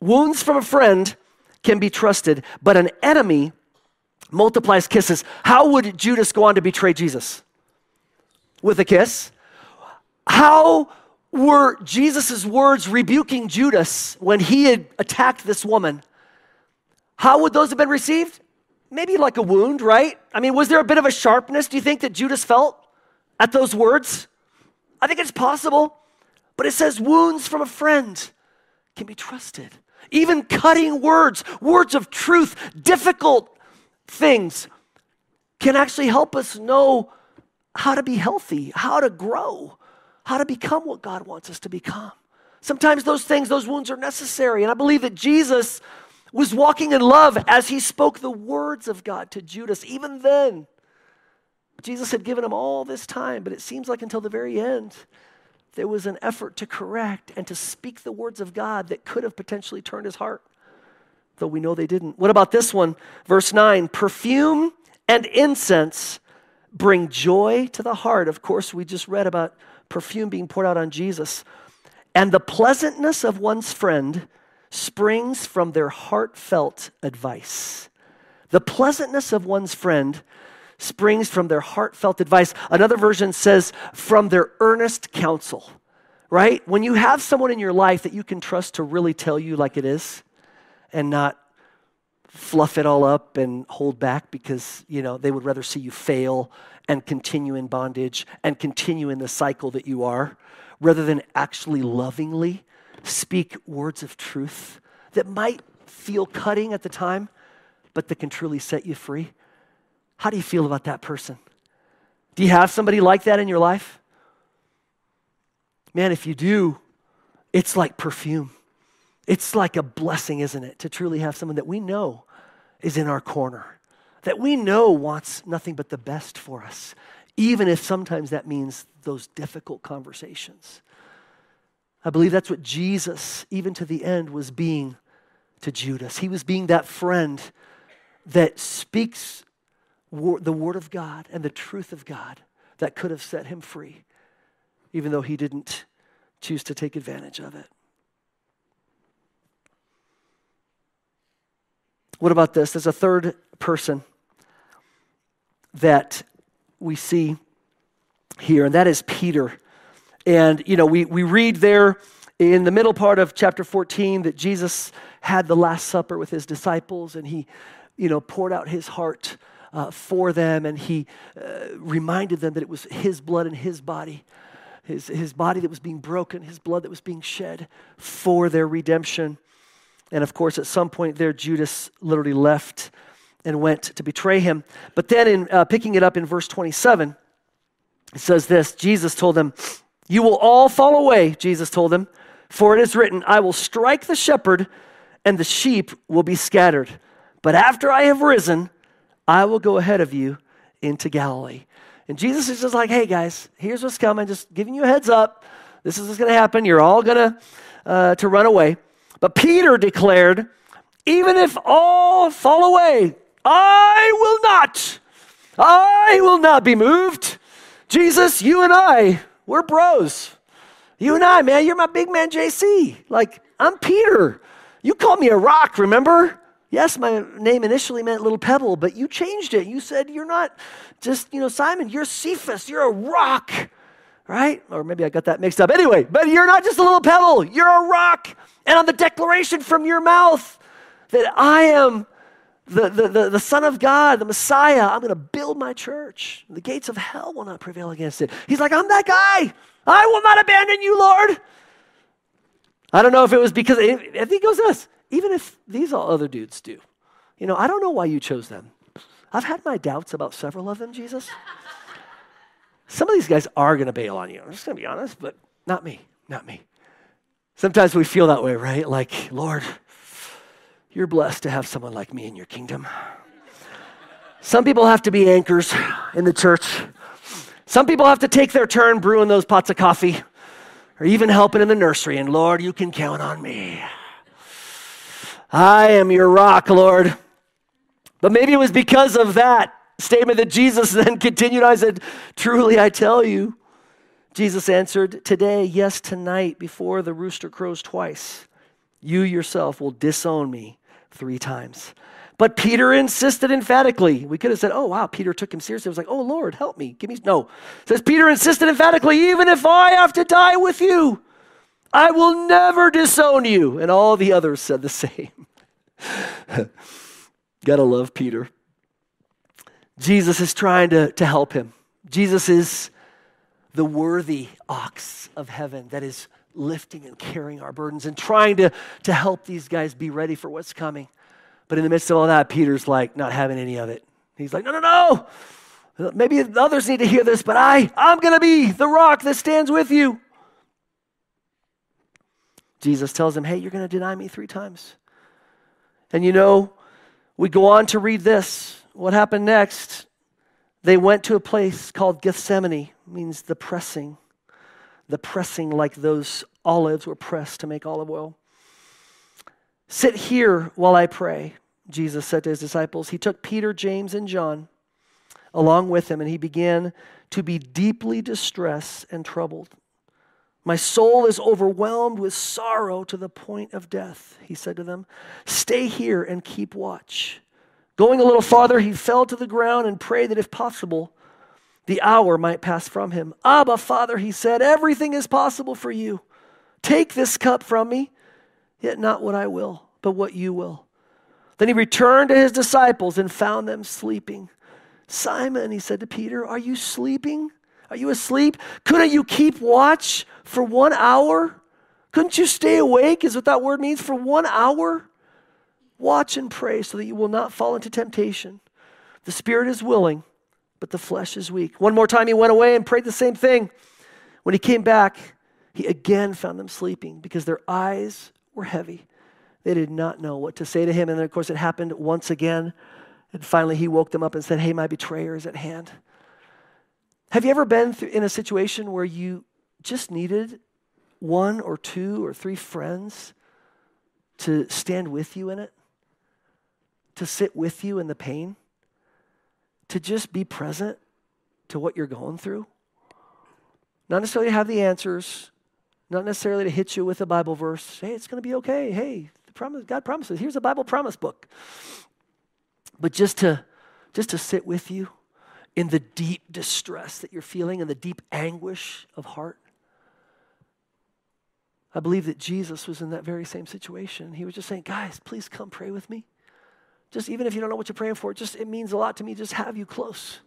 Wounds from a friend can be trusted, but an enemy multiplies kisses. How would Judas go on to betray Jesus? With a kiss? How were Jesus' words rebuking Judas when he had attacked this woman? How would those have been received? Maybe like a wound, right? I mean, was there a bit of a sharpness, do you think, that Judas felt at those words? I think it's possible, but it says wounds from a friend can be trusted. Even cutting words, words of truth, difficult things can actually help us know how to be healthy, how to grow, how to become what God wants us to become. Sometimes those things, those wounds are necessary. And I believe that Jesus was walking in love as he spoke the words of God to Judas, even then. Jesus had given him all this time, but it seems like until the very end, there was an effort to correct and to speak the words of God that could have potentially turned his heart, though we know they didn't. What about this one? Verse 9 Perfume and incense bring joy to the heart. Of course, we just read about perfume being poured out on Jesus. And the pleasantness of one's friend springs from their heartfelt advice. The pleasantness of one's friend springs from their heartfelt advice. Another version says, from their earnest counsel. right? When you have someone in your life that you can trust to really tell you like it is and not fluff it all up and hold back because, you know, they would rather see you fail and continue in bondage and continue in the cycle that you are rather than actually lovingly speak words of truth that might feel cutting at the time, but that can truly set you free. How do you feel about that person? Do you have somebody like that in your life? Man, if you do, it's like perfume. It's like a blessing, isn't it, to truly have someone that we know is in our corner, that we know wants nothing but the best for us, even if sometimes that means those difficult conversations. I believe that's what Jesus, even to the end, was being to Judas. He was being that friend that speaks the word of God and the truth of God that could have set him free even though he didn't choose to take advantage of it. What about this? There's a third person that we see here, and that is Peter. And, you know, we, we read there in the middle part of chapter 14 that Jesus had the Last Supper with his disciples and he, you know, poured out his heart uh, for them and he uh, reminded them that it was his blood and his body his, his body that was being broken, his blood that was being shed for their redemption. And of course, at some point there, Judas literally left and went to betray him. But then, in uh, picking it up in verse 27, it says this Jesus told them, You will all fall away, Jesus told them, for it is written, I will strike the shepherd, and the sheep will be scattered. But after I have risen, I will go ahead of you into Galilee. And Jesus is just like, hey guys, here's what's coming, just giving you a heads up. This is what's going to happen. You're all going to uh, to run away. But Peter declared, even if all fall away, I will not. I will not be moved. Jesus, you and I, we're bros. You and I, man, you're my big man, JC. Like, I'm Peter. You called me a rock, remember? Yes, my name initially meant little pebble, but you changed it. You said you're not just, you know, Simon, you're Cephas, you're a rock, right? Or maybe I got that mixed up. Anyway, but you're not just a little pebble, you're a rock. And on the declaration from your mouth that I am the, the, the, the, Son of God, the Messiah, I'm going to build my church. The gates of hell will not prevail against it. He's like, I'm that guy. I will not abandon you, Lord. I don't know if it was because, I think it goes this even if these all other dudes do. You know, I don't know why you chose them. I've had my doubts about several of them, Jesus. Some of these guys are going to bail on you. I'm just going to be honest, but not me, not me. Sometimes we feel that way, right? Like, Lord, you're blessed to have someone like me in your kingdom. Some people have to be anchors in the church. Some people have to take their turn brewing those pots of coffee or even helping in the nursery. And Lord, you can count on me. I am your rock, Lord. But maybe it was because of that statement that Jesus then continued. I said, Truly, I tell you. Jesus answered, Today, yes, tonight, before the rooster crows twice, you yourself will disown me three times. But Peter insisted emphatically. We could have said, Oh, wow, Peter took him seriously. It was like, Oh, Lord, help me. Give me. No. It says, Peter insisted emphatically, Even if I have to die with you, I will never disown you. And all the others said the same. Gotta love Peter. Jesus is trying to, to help him. Jesus is the worthy ox of heaven that is lifting and carrying our burdens and trying to, to help these guys be ready for what's coming. But in the midst of all that, Peter's like not having any of it. He's like, no, no, no. Maybe others need to hear this, but I, I'm going to be the rock that stands with you. Jesus tells him, hey, you're going to deny me three times. And you know, we go on to read this. What happened next? They went to a place called Gethsemane, means the pressing. The pressing, like those olives were pressed to make olive oil. Sit here while I pray, Jesus said to his disciples. He took Peter, James, and John along with him, and he began to be deeply distressed and troubled. My soul is overwhelmed with sorrow to the point of death, he said to them. Stay here and keep watch. Going a little farther, he fell to the ground and prayed that if possible, the hour might pass from him. Abba, Father, he said, everything is possible for you. Take this cup from me, yet not what I will, but what you will. Then he returned to his disciples and found them sleeping. Simon, he said to Peter, Are you sleeping? Are you asleep? Couldn't you keep watch for one hour? Couldn't you stay awake, is what that word means, for one hour? Watch and pray so that you will not fall into temptation. The spirit is willing, but the flesh is weak. One more time he went away and prayed the same thing. When he came back, he again found them sleeping because their eyes were heavy. They did not know what to say to him. And then, of course, it happened once again. And finally, he woke them up and said, Hey, my betrayer is at hand. Have you ever been in a situation where you just needed one or two or three friends to stand with you in it? To sit with you in the pain? To just be present to what you're going through? Not necessarily to have the answers, not necessarily to hit you with a Bible verse. Hey, it's going to be okay. Hey, promise, God promises. Here's a Bible promise book. But just to, just to sit with you in the deep distress that you're feeling and the deep anguish of heart. I believe that Jesus was in that very same situation. He was just saying, guys, please come pray with me. Just even if you don't know what you're praying for, just it means a lot to me. Just have you close.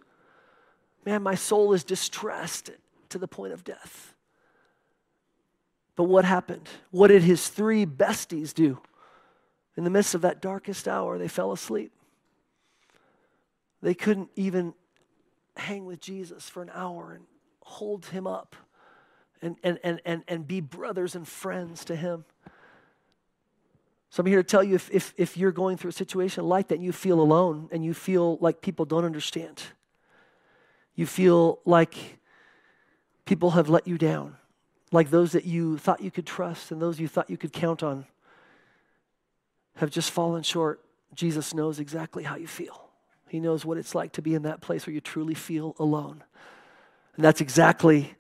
Man, my soul is distressed to the point of death. But what happened? What did his three besties do? In the midst of that darkest hour, they fell asleep. They couldn't even hang with Jesus for an hour and hold him up and, and, and, and, and be brothers and friends to him. So I'm here to tell you if, if, if you're going through a situation like that and you feel alone and you feel like people don't understand, you feel like people have let you down, like those that you thought you could trust and those you thought you could count on have just fallen short, Jesus knows exactly how you feel. He knows what it's like to be in that place where you truly feel alone. And that's exactly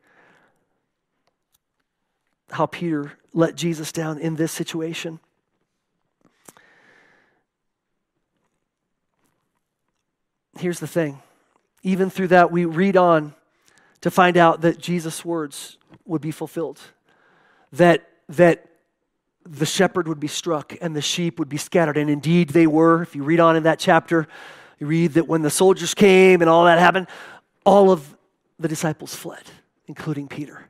how Peter let Jesus down in this situation. Here's the thing even through that, we read on to find out that Jesus' words would be fulfilled. That, that the shepherd would be struck and the sheep would be scattered. And indeed they were. If you read on in that chapter, you read that when the soldiers came and all that happened, all of the disciples fled, including Peter.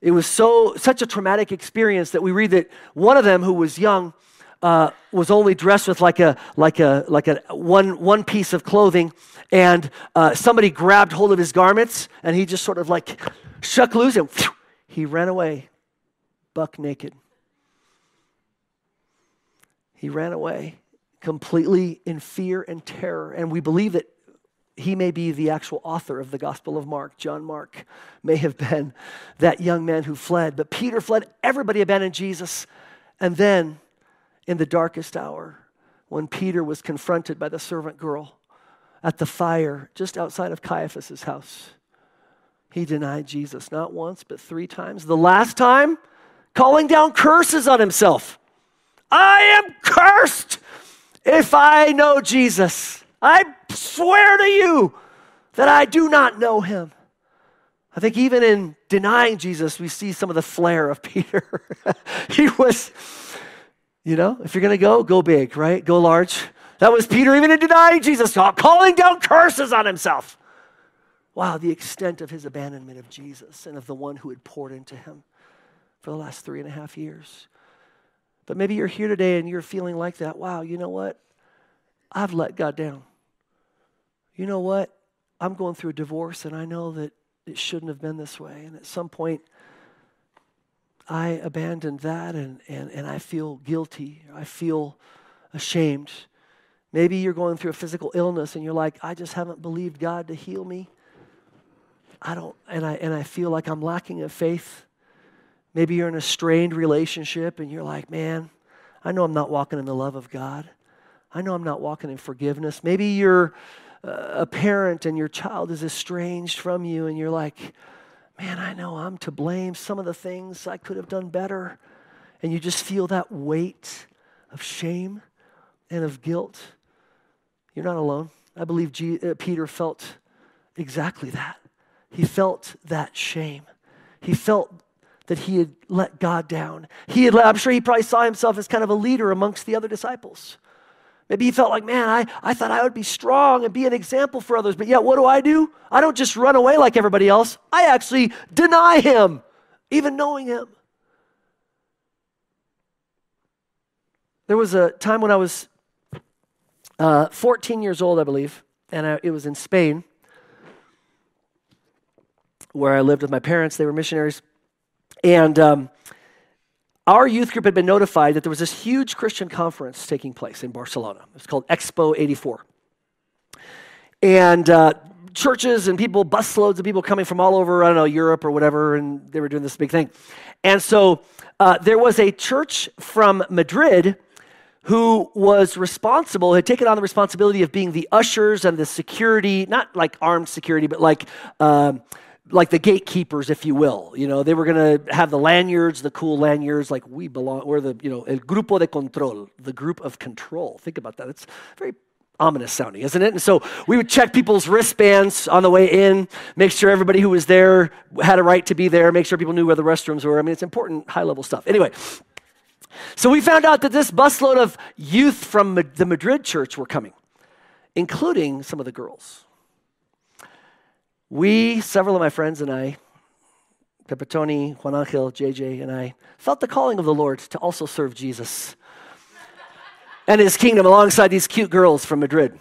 It was so such a traumatic experience that we read that one of them, who was young, uh, was only dressed with like a like a like a one one piece of clothing, and uh, somebody grabbed hold of his garments, and he just sort of like shook loose, and whew, he ran away, buck naked. He ran away completely in fear and terror. And we believe that he may be the actual author of the Gospel of Mark. John Mark may have been that young man who fled. But Peter fled. Everybody abandoned Jesus. And then, in the darkest hour, when Peter was confronted by the servant girl at the fire just outside of Caiaphas' house, he denied Jesus not once, but three times. The last time, calling down curses on himself. I am cursed if I know Jesus. I swear to you that I do not know him. I think even in denying Jesus, we see some of the flair of Peter. he was, you know, if you're going to go, go big, right? Go large. That was Peter even in denying Jesus, calling down curses on himself. Wow, the extent of his abandonment of Jesus and of the one who had poured into him for the last three and a half years. But maybe you're here today and you're feeling like that. Wow, you know what? I've let God down. You know what? I'm going through a divorce and I know that it shouldn't have been this way. And at some point, I abandoned that and, and, and I feel guilty. I feel ashamed. Maybe you're going through a physical illness and you're like, I just haven't believed God to heal me. I don't, and I, and I feel like I'm lacking in faith. Maybe you're in a strained relationship and you're like, man, I know I'm not walking in the love of God. I know I'm not walking in forgiveness. Maybe you're uh, a parent and your child is estranged from you and you're like, man, I know I'm to blame. Some of the things I could have done better. And you just feel that weight of shame and of guilt. You're not alone. I believe G- uh, Peter felt exactly that. He felt that shame. He felt that he had let God down. He had I'm sure he probably saw himself as kind of a leader amongst the other disciples. Maybe he felt like, man, I, I thought I would be strong and be an example for others. But yet, what do I do? I don't just run away like everybody else. I actually deny him, even knowing him. There was a time when I was uh, 14 years old, I believe, and I, it was in Spain where I lived with my parents. They were missionaries. And um, our youth group had been notified that there was this huge Christian conference taking place in Barcelona. It's called Expo 84. And uh, churches and people, busloads of people coming from all over, I don't know, Europe or whatever, and they were doing this big thing. And so uh, there was a church from Madrid who was responsible, had taken on the responsibility of being the ushers and the security, not like armed security, but like. Um, like the gatekeepers, if you will. You know, they were going to have the lanyards, the cool lanyards, like we belong, we're the, you know, el grupo de control, the group of control. Think about that. It's very ominous sounding, isn't it? And so we would check people's wristbands on the way in, make sure everybody who was there had a right to be there, make sure people knew where the restrooms were. I mean, it's important, high level stuff. Anyway, so we found out that this busload of youth from the Madrid church were coming, including some of the girls. We, several of my friends and I, Pepitoni, Juan Angel, JJ, and I, felt the calling of the Lord to also serve Jesus and his kingdom alongside these cute girls from Madrid.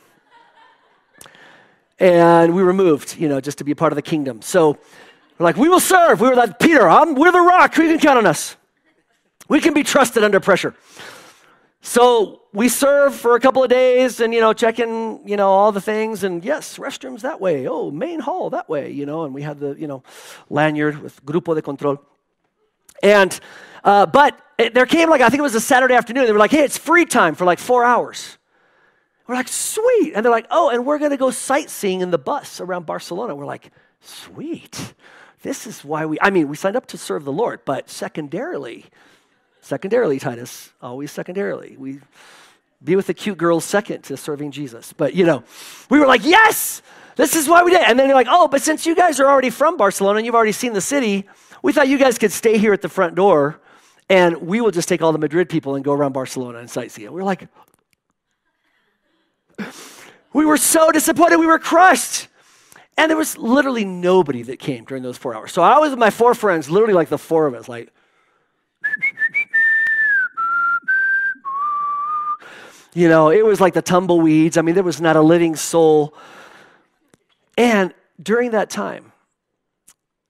And we were moved, you know, just to be a part of the kingdom. So we're like, we will serve. We were like, Peter, I'm, we're the rock. You can count on us. We can be trusted under pressure. So we serve for a couple of days and, you know, checking, you know, all the things. And yes, restrooms that way. Oh, main hall that way, you know. And we had the, you know, lanyard with Grupo de Control. And, uh, but it, there came like, I think it was a Saturday afternoon. They were like, hey, it's free time for like four hours. We're like, sweet. And they're like, oh, and we're going to go sightseeing in the bus around Barcelona. We're like, sweet. This is why we, I mean, we signed up to serve the Lord, but secondarily, Secondarily, Titus, always secondarily. We be with the cute girls second to serving Jesus. But you know, we were like, yes, this is why we did. And then they're like, oh, but since you guys are already from Barcelona and you've already seen the city, we thought you guys could stay here at the front door and we will just take all the Madrid people and go around Barcelona and sightsee it. We we're like, we were so disappointed. We were crushed. And there was literally nobody that came during those four hours. So I was with my four friends, literally like the four of us, like, You know, it was like the tumbleweeds. I mean, there was not a living soul. And during that time,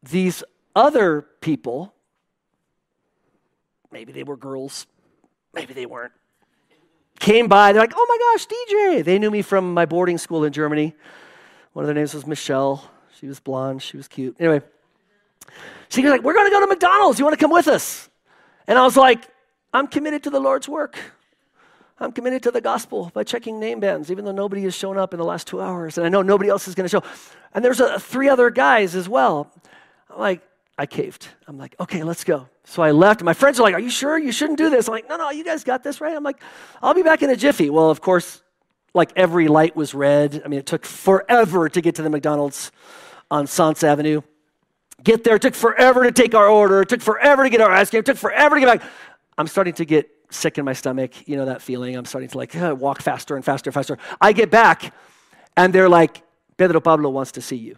these other people, maybe they were girls, maybe they weren't, came by. They're like, oh my gosh, DJ. They knew me from my boarding school in Germany. One of their names was Michelle. She was blonde, she was cute. Anyway, she was like, we're going to go to McDonald's. You want to come with us? And I was like, I'm committed to the Lord's work. I'm committed to the gospel by checking name bands, even though nobody has shown up in the last two hours, and I know nobody else is going to show. And there's a, three other guys as well. I'm like, I caved. I'm like, okay, let's go. So I left. My friends are like, Are you sure you shouldn't do this? I'm like, No, no, you guys got this, right? I'm like, I'll be back in a jiffy. Well, of course, like every light was red. I mean, it took forever to get to the McDonald's on Sans Avenue. Get there, it took forever to take our order. It took forever to get our ice cream. It took forever to get back. I'm starting to get sick in my stomach, you know that feeling. I'm starting to like uh, walk faster and faster and faster. I get back and they're like, Pedro Pablo wants to see you.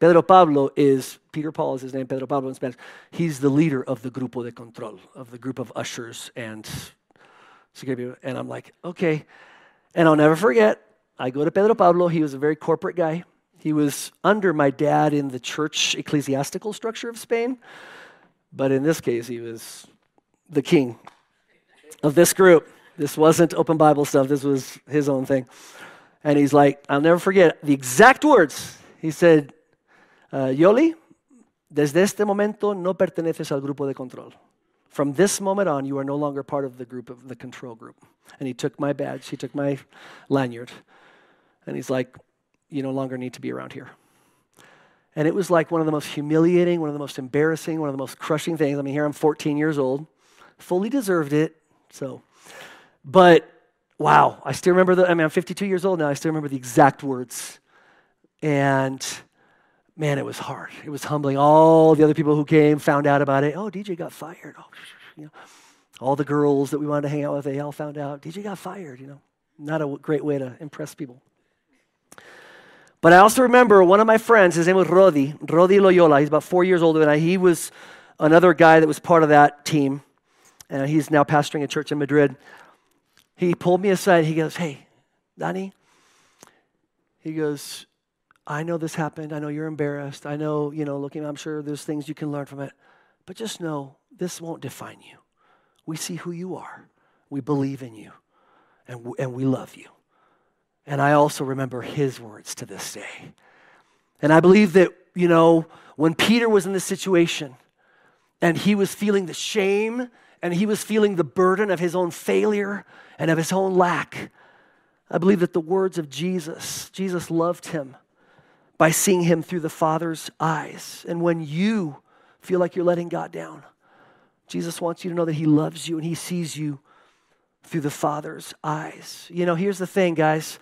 Pedro Pablo is, Peter Paul is his name, Pedro Pablo in Spanish. He's the leader of the Grupo de Control, of the group of ushers and security. And I'm like, okay. And I'll never forget, I go to Pedro Pablo. He was a very corporate guy. He was under my dad in the church ecclesiastical structure of Spain. But in this case, he was the king of this group. This wasn't open Bible stuff, this was his own thing. And he's like, I'll never forget the exact words. He said, uh, Yoli, desde este momento no perteneces al grupo de control. From this moment on, you are no longer part of the group of the control group. And he took my badge, he took my lanyard, and he's like, You no longer need to be around here. And it was like one of the most humiliating, one of the most embarrassing, one of the most crushing things. I mean, here I'm 14 years old, fully deserved it, so, but wow, I still remember the, I mean, I'm 52 years old now. I still remember the exact words. And man, it was hard. It was humbling. All the other people who came found out about it. Oh, DJ got fired. Oh, you know, all the girls that we wanted to hang out with, they all found out DJ got fired. You know, not a great way to impress people. But I also remember one of my friends, his name was Rodi, Rodi Loyola. He's about four years older than I. He was another guy that was part of that team. And he's now pastoring a church in Madrid. He pulled me aside. He goes, Hey, Danny, he goes, I know this happened. I know you're embarrassed. I know, you know, looking, I'm sure there's things you can learn from it. But just know this won't define you. We see who you are, we believe in you, and, and we love you. And I also remember his words to this day. And I believe that, you know, when Peter was in this situation and he was feeling the shame and he was feeling the burden of his own failure and of his own lack, I believe that the words of Jesus, Jesus loved him by seeing him through the Father's eyes. And when you feel like you're letting God down, Jesus wants you to know that he loves you and he sees you through the Father's eyes. You know, here's the thing, guys.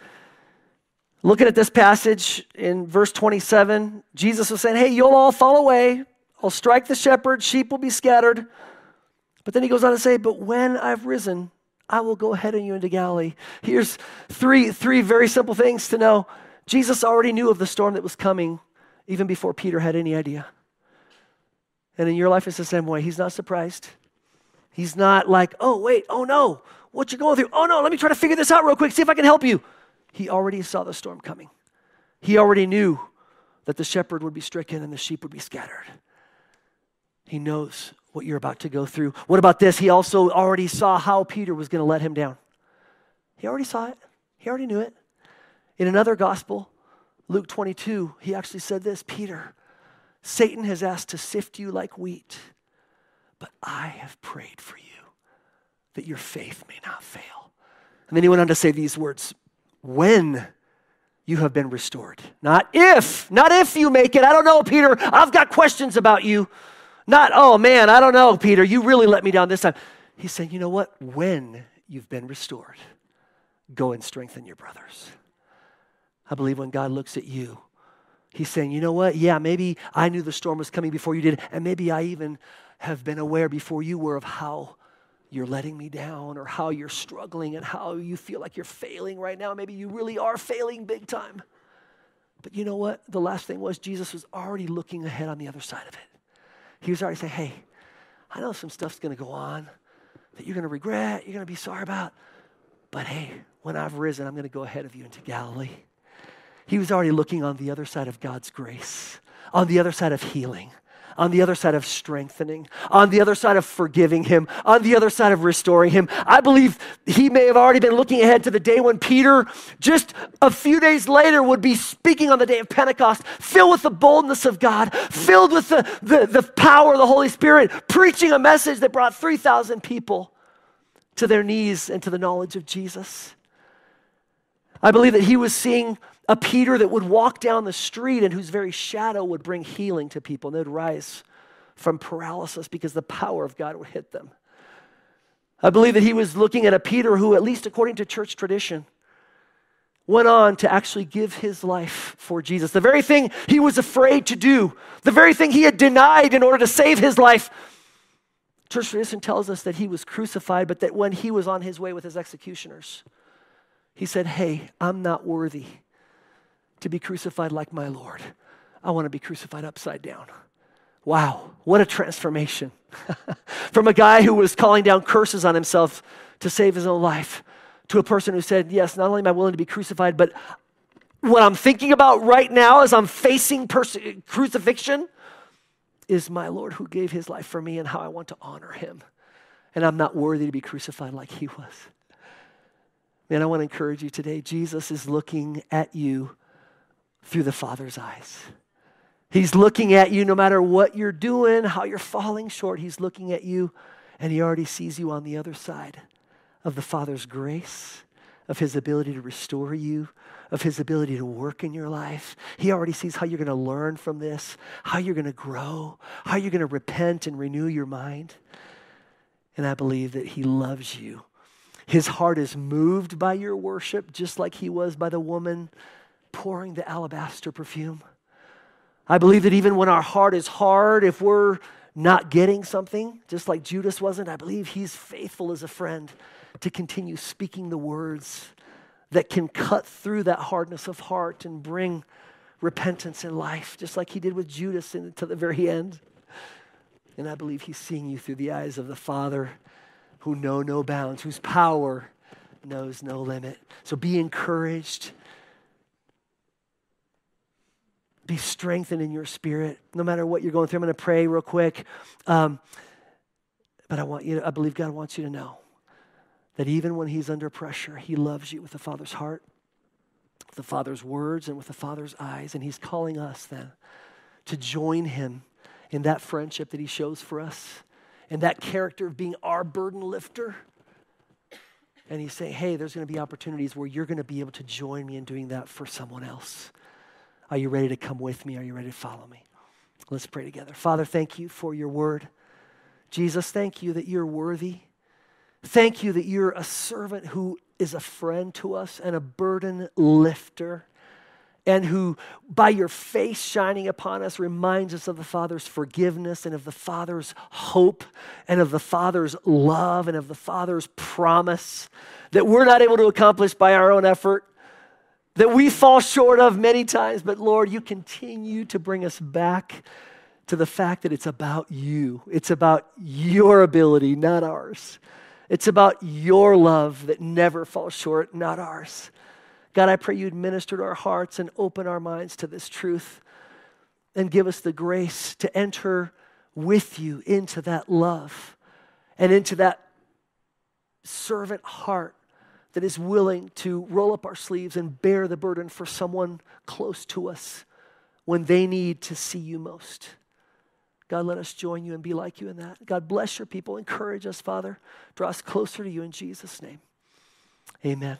Looking at this passage in verse 27, Jesus was saying, Hey, you'll all fall away. I'll strike the shepherd, sheep will be scattered. But then he goes on to say, But when I've risen, I will go ahead of you into Galilee. Here's three, three very simple things to know. Jesus already knew of the storm that was coming even before Peter had any idea. And in your life, it's the same way. He's not surprised. He's not like, oh, wait, oh no, what you going through? Oh no, let me try to figure this out real quick, see if I can help you. He already saw the storm coming. He already knew that the shepherd would be stricken and the sheep would be scattered. He knows what you're about to go through. What about this? He also already saw how Peter was going to let him down. He already saw it, he already knew it. In another gospel, Luke 22, he actually said this Peter, Satan has asked to sift you like wheat, but I have prayed for you that your faith may not fail. And then he went on to say these words when you have been restored. Not if, not if you make it. I don't know, Peter. I've got questions about you. Not, oh man, I don't know, Peter. You really let me down this time. He's saying, you know what? When you've been restored, go and strengthen your brothers. I believe when God looks at you, He's saying, you know what? Yeah, maybe I knew the storm was coming before you did, and maybe I even have been aware before you were of how you're letting me down or how you're struggling and how you feel like you're failing right now. Maybe you really are failing big time. But you know what? The last thing was Jesus was already looking ahead on the other side of it. He was already saying, hey, I know some stuff's going to go on that you're going to regret, you're going to be sorry about. But hey, when I've risen, I'm going to go ahead of you into Galilee. He was already looking on the other side of God's grace, on the other side of healing, on the other side of strengthening, on the other side of forgiving him, on the other side of restoring him. I believe he may have already been looking ahead to the day when Peter, just a few days later, would be speaking on the day of Pentecost, filled with the boldness of God, filled with the, the, the power of the Holy Spirit, preaching a message that brought 3,000 people to their knees and to the knowledge of Jesus. I believe that he was seeing a Peter that would walk down the street and whose very shadow would bring healing to people and they'd rise from paralysis because the power of God would hit them. I believe that he was looking at a Peter who, at least according to church tradition, went on to actually give his life for Jesus. The very thing he was afraid to do, the very thing he had denied in order to save his life. Church tradition tells us that he was crucified, but that when he was on his way with his executioners, he said, Hey, I'm not worthy to be crucified like my Lord. I want to be crucified upside down. Wow, what a transformation. From a guy who was calling down curses on himself to save his own life to a person who said, Yes, not only am I willing to be crucified, but what I'm thinking about right now as I'm facing pers- crucifixion is my Lord who gave his life for me and how I want to honor him. And I'm not worthy to be crucified like he was. Man, I want to encourage you today. Jesus is looking at you through the Father's eyes. He's looking at you no matter what you're doing, how you're falling short. He's looking at you and he already sees you on the other side of the Father's grace, of his ability to restore you, of his ability to work in your life. He already sees how you're going to learn from this, how you're going to grow, how you're going to repent and renew your mind. And I believe that he loves you. His heart is moved by your worship, just like he was by the woman pouring the alabaster perfume. I believe that even when our heart is hard, if we're not getting something, just like Judas wasn't, I believe he's faithful as a friend to continue speaking the words that can cut through that hardness of heart and bring repentance in life, just like he did with Judas to the very end. And I believe he's seeing you through the eyes of the Father who know no bounds, whose power knows no limit. So be encouraged. Be strengthened in your spirit, no matter what you're going through. I'm going to pray real quick. Um, but I want you to, I believe God wants you to know that even when he's under pressure, he loves you with the Father's heart, with the Father's words, and with the Father's eyes. And he's calling us then to join him in that friendship that he shows for us, and that character of being our burden lifter. And he's saying, hey, there's going to be opportunities where you're going to be able to join me in doing that for someone else. Are you ready to come with me? Are you ready to follow me? Let's pray together. Father, thank you for your word. Jesus, thank you that you're worthy. Thank you that you're a servant who is a friend to us and a burden lifter, and who, by your face shining upon us, reminds us of the Father's forgiveness and of the Father's hope and of the Father's love and of the Father's promise that we're not able to accomplish by our own effort, that we fall short of many times, but Lord, you continue to bring us back to the fact that it's about you. It's about your ability, not ours. It's about your love that never falls short, not ours. God, I pray you'd minister to our hearts and open our minds to this truth and give us the grace to enter with you into that love and into that servant heart that is willing to roll up our sleeves and bear the burden for someone close to us when they need to see you most. God, let us join you and be like you in that. God, bless your people. Encourage us, Father. Draw us closer to you in Jesus' name. Amen.